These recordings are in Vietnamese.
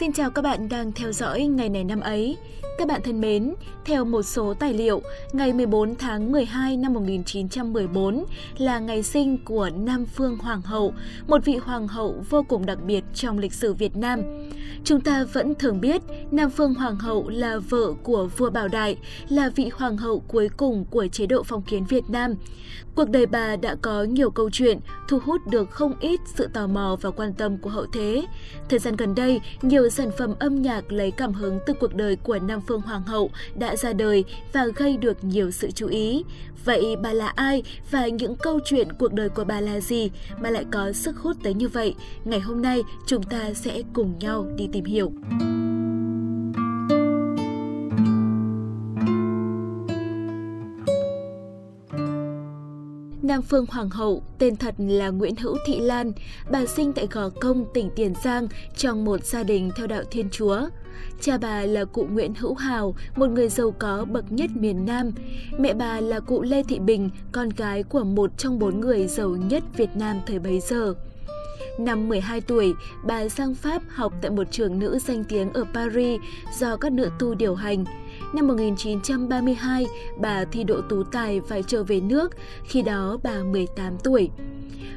Xin chào các bạn đang theo dõi ngày này năm ấy. Các bạn thân mến, theo một số tài liệu, ngày 14 tháng 12 năm 1914 là ngày sinh của Nam Phương Hoàng hậu, một vị hoàng hậu vô cùng đặc biệt trong lịch sử Việt Nam. Chúng ta vẫn thường biết Nam Phương Hoàng hậu là vợ của vua Bảo Đại, là vị hoàng hậu cuối cùng của chế độ phong kiến Việt Nam. Cuộc đời bà đã có nhiều câu chuyện, thu hút được không ít sự tò mò và quan tâm của hậu thế. Thời gian gần đây, nhiều sản phẩm âm nhạc lấy cảm hứng từ cuộc đời của Nam Phương phương Hoàng hậu đã ra đời và gây được nhiều sự chú ý. Vậy bà là ai và những câu chuyện cuộc đời của bà là gì mà lại có sức hút tới như vậy? Ngày hôm nay chúng ta sẽ cùng nhau đi tìm hiểu. Nam Phương Hoàng hậu, tên thật là Nguyễn Hữu Thị Lan, bà sinh tại Gò Công, tỉnh Tiền Giang trong một gia đình theo đạo Thiên Chúa. Cha bà là cụ Nguyễn Hữu Hào, một người giàu có bậc nhất miền Nam. Mẹ bà là cụ Lê Thị Bình, con gái của một trong bốn người giàu nhất Việt Nam thời bấy giờ. Năm 12 tuổi, bà sang Pháp học tại một trường nữ danh tiếng ở Paris do các nữ tu điều hành. Năm 1932, bà thi đỗ tú tài phải trở về nước, khi đó bà 18 tuổi.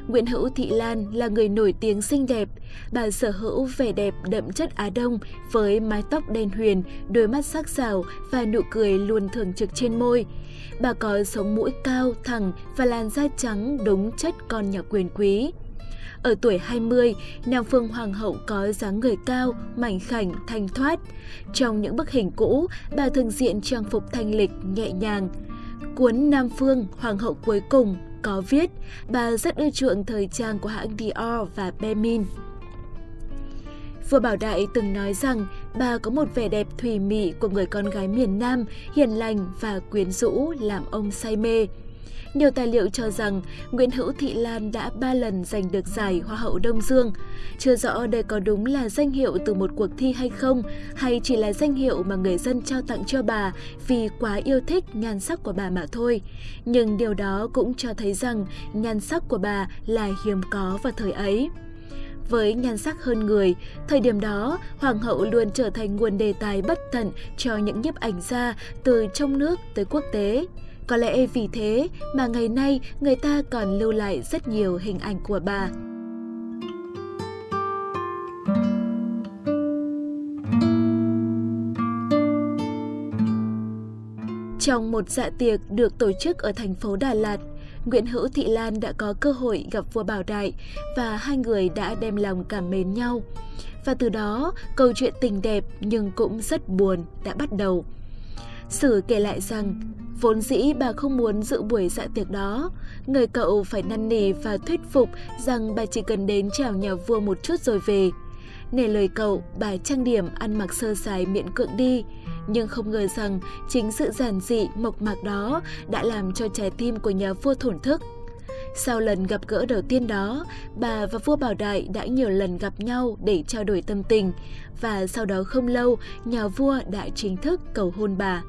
Nguyễn Hữu Thị Lan là người nổi tiếng xinh đẹp. Bà sở hữu vẻ đẹp đậm chất Á Đông với mái tóc đen huyền, đôi mắt sắc sảo và nụ cười luôn thường trực trên môi. Bà có sống mũi cao, thẳng và làn da trắng đúng chất con nhà quyền quý. Ở tuổi 20, Nam Phương Hoàng hậu có dáng người cao, mảnh khảnh, thanh thoát. Trong những bức hình cũ, bà thường diện trang phục thanh lịch, nhẹ nhàng. Cuốn Nam Phương, Hoàng hậu cuối cùng có viết bà rất ưa chuộng thời trang của hãng Dior và Bermin. Vua Bảo Đại từng nói rằng bà có một vẻ đẹp thùy mị của người con gái miền Nam, hiền lành và quyến rũ làm ông say mê. Nhiều tài liệu cho rằng Nguyễn Hữu Thị Lan đã ba lần giành được giải Hoa hậu Đông Dương. Chưa rõ đây có đúng là danh hiệu từ một cuộc thi hay không, hay chỉ là danh hiệu mà người dân trao tặng cho bà vì quá yêu thích nhan sắc của bà mà thôi. Nhưng điều đó cũng cho thấy rằng nhan sắc của bà là hiếm có vào thời ấy. Với nhan sắc hơn người, thời điểm đó, Hoàng hậu luôn trở thành nguồn đề tài bất tận cho những nhiếp ảnh gia từ trong nước tới quốc tế. Có lẽ vì thế mà ngày nay người ta còn lưu lại rất nhiều hình ảnh của bà. Trong một dạ tiệc được tổ chức ở thành phố Đà Lạt, Nguyễn Hữu Thị Lan đã có cơ hội gặp vua Bảo Đại và hai người đã đem lòng cảm mến nhau. Và từ đó, câu chuyện tình đẹp nhưng cũng rất buồn đã bắt đầu. Sử kể lại rằng, vốn dĩ bà không muốn dự buổi dạ tiệc đó. Người cậu phải năn nỉ và thuyết phục rằng bà chỉ cần đến chào nhà vua một chút rồi về. Nể lời cậu, bà trang điểm ăn mặc sơ sài miệng cưỡng đi. Nhưng không ngờ rằng chính sự giản dị, mộc mạc đó đã làm cho trái tim của nhà vua thổn thức. Sau lần gặp gỡ đầu tiên đó, bà và vua Bảo Đại đã nhiều lần gặp nhau để trao đổi tâm tình và sau đó không lâu, nhà vua đã chính thức cầu hôn bà.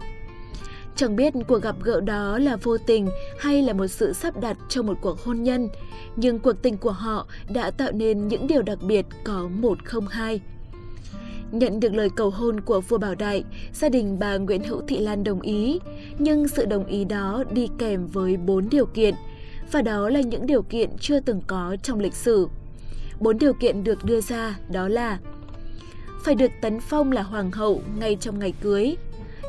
Chẳng biết cuộc gặp gỡ đó là vô tình hay là một sự sắp đặt cho một cuộc hôn nhân, nhưng cuộc tình của họ đã tạo nên những điều đặc biệt có một không hai. Nhận được lời cầu hôn của vua Bảo Đại, gia đình bà Nguyễn Hữu Thị Lan đồng ý, nhưng sự đồng ý đó đi kèm với bốn điều kiện, và đó là những điều kiện chưa từng có trong lịch sử. Bốn điều kiện được đưa ra đó là phải được tấn phong là hoàng hậu ngay trong ngày cưới,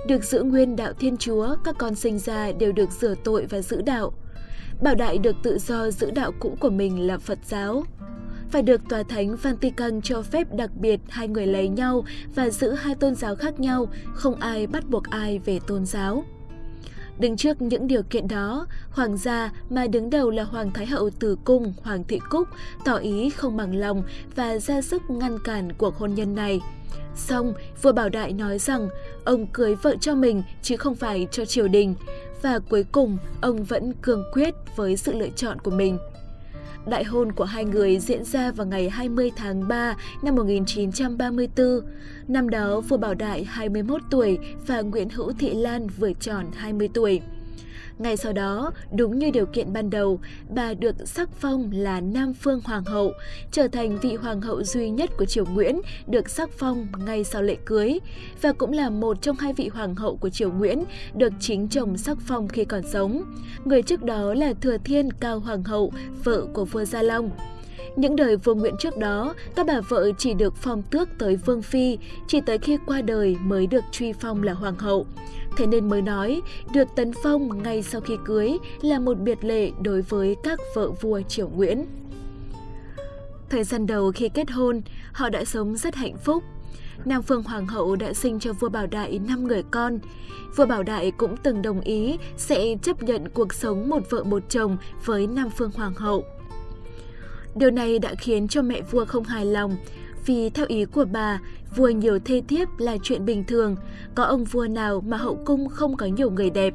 được giữ nguyên đạo Thiên Chúa, các con sinh ra đều được rửa tội và giữ đạo. Bảo Đại được tự do giữ đạo cũ của mình là Phật giáo. Phải được Tòa Thánh Vatican cho phép đặc biệt hai người lấy nhau và giữ hai tôn giáo khác nhau, không ai bắt buộc ai về tôn giáo. Đứng trước những điều kiện đó, hoàng gia mà đứng đầu là Hoàng Thái Hậu Từ Cung, Hoàng Thị Cúc tỏ ý không bằng lòng và ra sức ngăn cản cuộc hôn nhân này. Xong, vua Bảo Đại nói rằng ông cưới vợ cho mình chứ không phải cho triều đình, và cuối cùng ông vẫn cương quyết với sự lựa chọn của mình. Đại hôn của hai người diễn ra vào ngày 20 tháng 3 năm 1934. Năm đó, vua Bảo Đại 21 tuổi và Nguyễn Hữu Thị Lan vừa tròn 20 tuổi. Ngay sau đó, đúng như điều kiện ban đầu, bà được sắc phong là Nam Phương Hoàng hậu, trở thành vị hoàng hậu duy nhất của Triều Nguyễn được sắc phong ngay sau lễ cưới và cũng là một trong hai vị hoàng hậu của Triều Nguyễn được chính chồng sắc phong khi còn sống. Người trước đó là Thừa Thiên Cao Hoàng hậu, vợ của vua Gia Long. Những đời vua Nguyễn trước đó, các bà vợ chỉ được phong tước tới vương phi, chỉ tới khi qua đời mới được truy phong là hoàng hậu. Thế nên mới nói, được tấn phong ngay sau khi cưới là một biệt lệ đối với các vợ vua triều Nguyễn. Thời gian đầu khi kết hôn, họ đã sống rất hạnh phúc. Nam Phương Hoàng hậu đã sinh cho vua Bảo Đại 5 người con. Vua Bảo Đại cũng từng đồng ý sẽ chấp nhận cuộc sống một vợ một chồng với Nam Phương Hoàng hậu. Điều này đã khiến cho mẹ vua không hài lòng, vì theo ý của bà, vua nhiều thê thiếp là chuyện bình thường, có ông vua nào mà hậu cung không có nhiều người đẹp.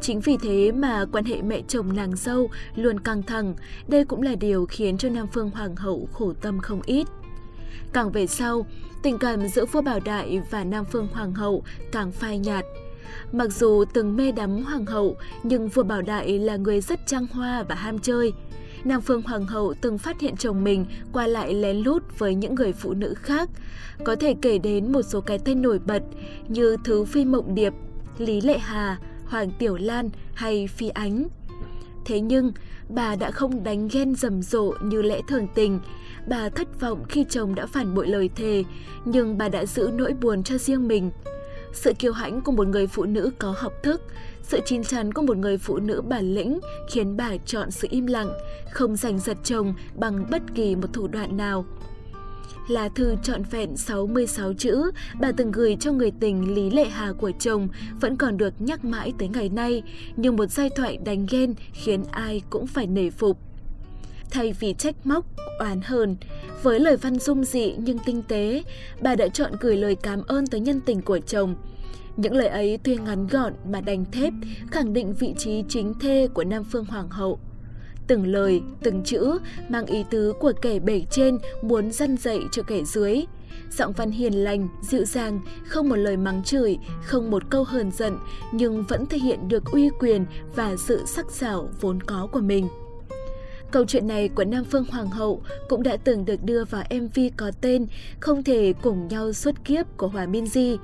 Chính vì thế mà quan hệ mẹ chồng nàng dâu luôn căng thẳng, đây cũng là điều khiến cho Nam Phương Hoàng hậu khổ tâm không ít. Càng về sau, tình cảm giữa vua Bảo Đại và Nam Phương Hoàng hậu càng phai nhạt. Mặc dù từng mê đắm Hoàng hậu, nhưng vua Bảo Đại là người rất trăng hoa và ham chơi – Nam Phương Hoàng hậu từng phát hiện chồng mình qua lại lén lút với những người phụ nữ khác. Có thể kể đến một số cái tên nổi bật như Thứ Phi Mộng Điệp, Lý Lệ Hà, Hoàng Tiểu Lan hay Phi Ánh. Thế nhưng, bà đã không đánh ghen rầm rộ như lẽ thường tình. Bà thất vọng khi chồng đã phản bội lời thề, nhưng bà đã giữ nỗi buồn cho riêng mình. Sự kiêu hãnh của một người phụ nữ có học thức, sự chín chắn của một người phụ nữ bản lĩnh khiến bà chọn sự im lặng, không giành giật chồng bằng bất kỳ một thủ đoạn nào. Lá thư trọn vẹn 66 chữ bà từng gửi cho người tình Lý Lệ Hà của chồng vẫn còn được nhắc mãi tới ngày nay, như một giai thoại đánh ghen khiến ai cũng phải nể phục. Thay vì trách móc, oán hờn, với lời văn dung dị nhưng tinh tế, bà đã chọn gửi lời cảm ơn tới nhân tình của chồng. Những lời ấy tuy ngắn gọn mà đành thép, khẳng định vị trí chính thê của Nam Phương Hoàng hậu. Từng lời, từng chữ mang ý tứ của kẻ bể trên muốn dân dạy cho kẻ dưới. Giọng văn hiền lành, dịu dàng, không một lời mắng chửi, không một câu hờn giận, nhưng vẫn thể hiện được uy quyền và sự sắc sảo vốn có của mình. Câu chuyện này của Nam Phương Hoàng hậu cũng đã từng được đưa vào MV có tên Không thể cùng nhau suốt kiếp của Hòa Minzy.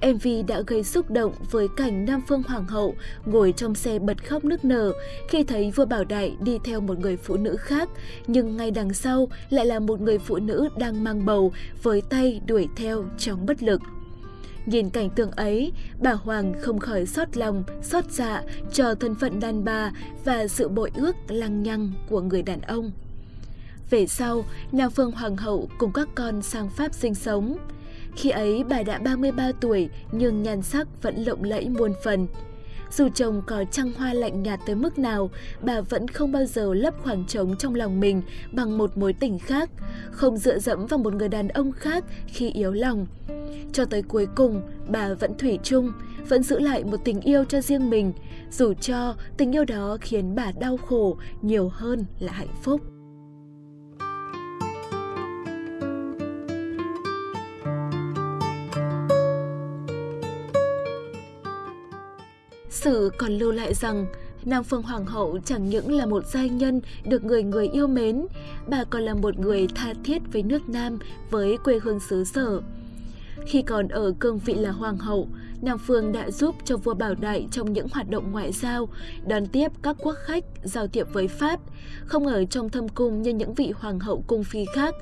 MV đã gây xúc động với cảnh Nam Phương Hoàng hậu ngồi trong xe bật khóc nức nở khi thấy vua Bảo Đại đi theo một người phụ nữ khác, nhưng ngay đằng sau lại là một người phụ nữ đang mang bầu với tay đuổi theo trong bất lực. Nhìn cảnh tượng ấy, bà Hoàng không khỏi xót lòng, xót dạ cho thân phận đàn bà và sự bội ước lăng nhăng của người đàn ông. Về sau, Nam Phương Hoàng hậu cùng các con sang Pháp sinh sống. Khi ấy bà đã 33 tuổi nhưng nhan sắc vẫn lộng lẫy muôn phần. Dù chồng có trăng hoa lạnh nhạt tới mức nào, bà vẫn không bao giờ lấp khoảng trống trong lòng mình bằng một mối tình khác, không dựa dẫm vào một người đàn ông khác khi yếu lòng. Cho tới cuối cùng, bà vẫn thủy chung, vẫn giữ lại một tình yêu cho riêng mình, dù cho tình yêu đó khiến bà đau khổ nhiều hơn là hạnh phúc. Sử còn lưu lại rằng Nam Phương Hoàng hậu chẳng những là một giai nhân được người người yêu mến, bà còn là một người tha thiết với nước Nam, với quê hương xứ sở. Khi còn ở cương vị là hoàng hậu, Nam Phương đã giúp cho vua Bảo Đại trong những hoạt động ngoại giao, đón tiếp các quốc khách, giao tiếp với Pháp, không ở trong thâm cung như những vị hoàng hậu cung phi khác.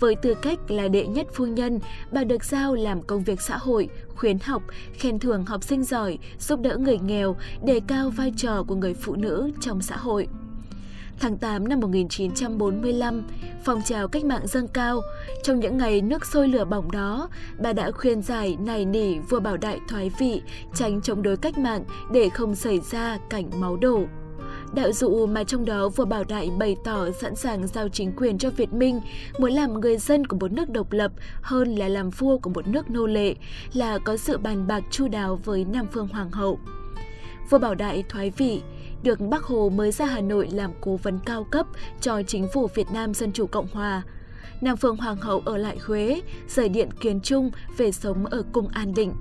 Với tư cách là đệ nhất phu nhân, bà được giao làm công việc xã hội, khuyến học, khen thưởng học sinh giỏi, giúp đỡ người nghèo, đề cao vai trò của người phụ nữ trong xã hội. Tháng 8 năm 1945, phong trào cách mạng dâng cao. Trong những ngày nước sôi lửa bỏng đó, bà đã khuyên giải nài nỉ vua Bảo Đại thoái vị, tránh chống đối cách mạng để không xảy ra cảnh máu đổ. Đạo dụ mà trong đó vua Bảo Đại bày tỏ sẵn sàng giao chính quyền cho Việt Minh, muốn làm người dân của một nước độc lập hơn là làm vua của một nước nô lệ, là có sự bàn bạc chu đáo với Nam Phương Hoàng hậu. Vua Bảo Đại thoái vị, được Bác Hồ mới ra Hà Nội làm cố vấn cao cấp cho chính phủ Việt Nam Dân Chủ Cộng Hòa. Nam Phương Hoàng hậu ở lại Huế, rời điện Kiến Trung về sống ở cung An Định.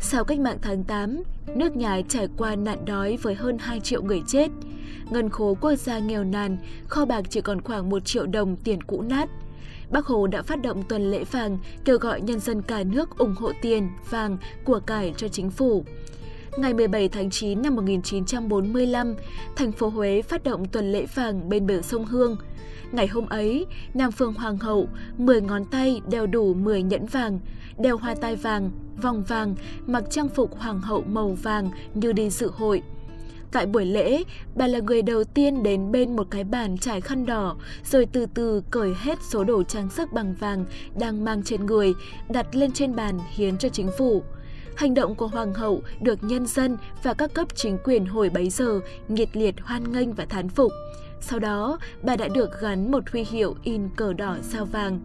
Sau cách mạng tháng 8, nước nhà trải qua nạn đói với hơn 2 triệu người chết. Ngân khố quốc gia nghèo nàn, kho bạc chỉ còn khoảng 1 triệu đồng tiền cũ nát. Bác Hồ đã phát động tuần lễ vàng kêu gọi nhân dân cả nước ủng hộ tiền, vàng, của cải cho chính phủ. Ngày 17 tháng 9 năm 1945, thành phố Huế phát động tuần lễ vàng bên bờ sông Hương. Ngày hôm ấy, Nam Phương Hoàng hậu 10 ngón tay đeo đủ 10 nhẫn vàng, đeo hoa tai vàng, vòng vàng, mặc trang phục hoàng hậu màu vàng như đi dự hội. Tại buổi lễ, bà là người đầu tiên đến bên một cái bàn trải khăn đỏ, rồi từ từ cởi hết số đồ trang sức bằng vàng đang mang trên người, đặt lên trên bàn hiến cho chính phủ. Hành động của Hoàng hậu được nhân dân và các cấp chính quyền hồi bấy giờ nhiệt liệt hoan nghênh và thán phục. Sau đó, bà đã được gắn một huy hiệu in cờ đỏ sao vàng.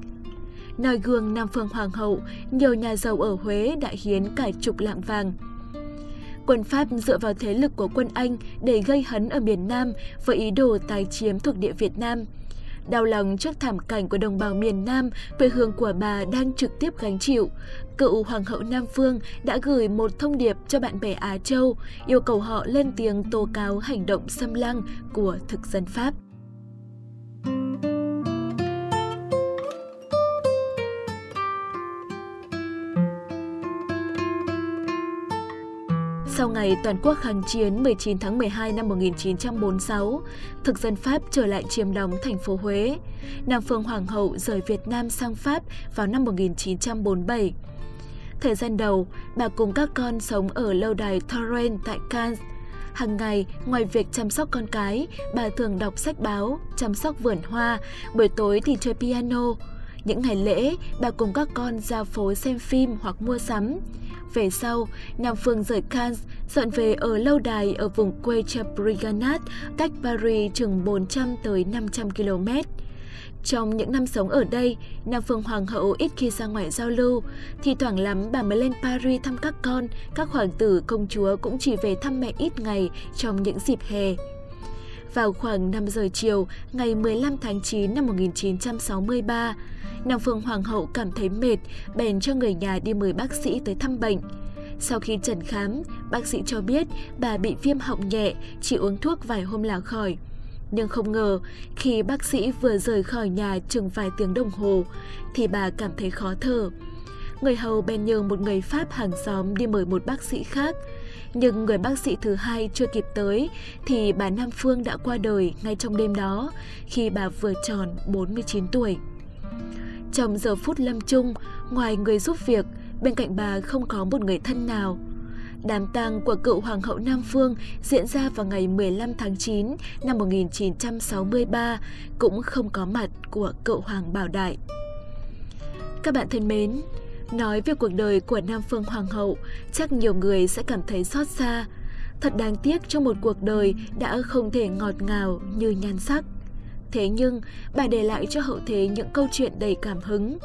Noi gương Nam Phương Hoàng hậu, nhiều nhà giàu ở Huế đã hiến cả chục lạng vàng. Quân Pháp dựa vào thế lực của quân Anh để gây hấn ở miền Nam với ý đồ tái chiếm thuộc địa Việt Nam. Đau lòng trước thảm cảnh của đồng bào miền Nam, quê hương của bà đang trực tiếp gánh chịu. Cựu Hoàng hậu Nam Phương đã gửi một thông điệp cho bạn bè Á Châu, yêu cầu họ lên tiếng tố cáo hành động xâm lăng của thực dân Pháp. Ngày toàn quốc kháng chiến 19 tháng 12 năm 1946, thực dân Pháp trở lại chiếm đóng thành phố Huế. Nam Phương Hoàng hậu rời Việt Nam sang Pháp vào năm 1947. Thời gian đầu, bà cùng các con sống ở lâu đài Torren tại Cannes. Hàng ngày, ngoài việc chăm sóc con cái, bà thường đọc sách báo, chăm sóc vườn hoa, buổi tối thì chơi piano. Những ngày lễ, bà cùng các con ra phố xem phim hoặc mua sắm. Về sau, Nam Phương rời Cannes, dọn về ở lâu đài ở vùng quê Chabriganat, cách Paris chừng 400 tới 500 km. Trong những năm sống ở đây, Nam Phương Hoàng hậu ít khi ra ngoài giao lưu, thì thoảng lắm bà mới lên Paris thăm các con, các hoàng tử công chúa cũng chỉ về thăm mẹ ít ngày trong những dịp hè. Vào khoảng 5 giờ chiều, ngày 15 tháng 9 năm 1963, Nam Phương Hoàng hậu cảm thấy mệt, bèn cho người nhà đi mời bác sĩ tới thăm bệnh. Sau khi trần khám, bác sĩ cho biết bà bị viêm họng nhẹ, chỉ uống thuốc vài hôm là khỏi. Nhưng không ngờ, khi bác sĩ vừa rời khỏi nhà chừng vài tiếng đồng hồ, thì bà cảm thấy khó thở. Người hầu bèn nhờ một người Pháp hàng xóm đi mời một bác sĩ khác. Nhưng người bác sĩ thứ hai chưa kịp tới thì bà Nam Phương đã qua đời ngay trong đêm đó khi bà vừa tròn 49 tuổi. Trong giờ phút lâm chung, ngoài người giúp việc, bên cạnh bà không có một người thân nào. Đám tang của cựu Hoàng hậu Nam Phương diễn ra vào ngày 15 tháng 9 năm 1963, cũng không có mặt của cựu Hoàng Bảo Đại. Các bạn thân mến, nói về cuộc đời của Nam Phương Hoàng hậu, chắc nhiều người sẽ cảm thấy xót xa. Thật đáng tiếc cho một cuộc đời đã không thể ngọt ngào như nhan sắc. Thế nhưng, bà để lại cho hậu thế những câu chuyện đầy cảm hứng.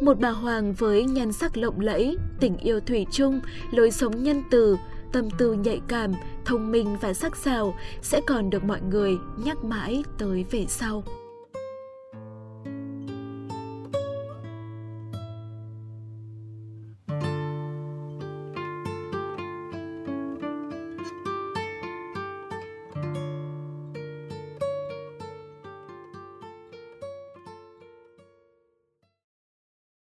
Một bà hoàng với nhan sắc lộng lẫy, tình yêu thủy chung, lối sống nhân từ, tâm tư nhạy cảm, thông minh và sắc sảo sẽ còn được mọi người nhắc mãi tới về sau.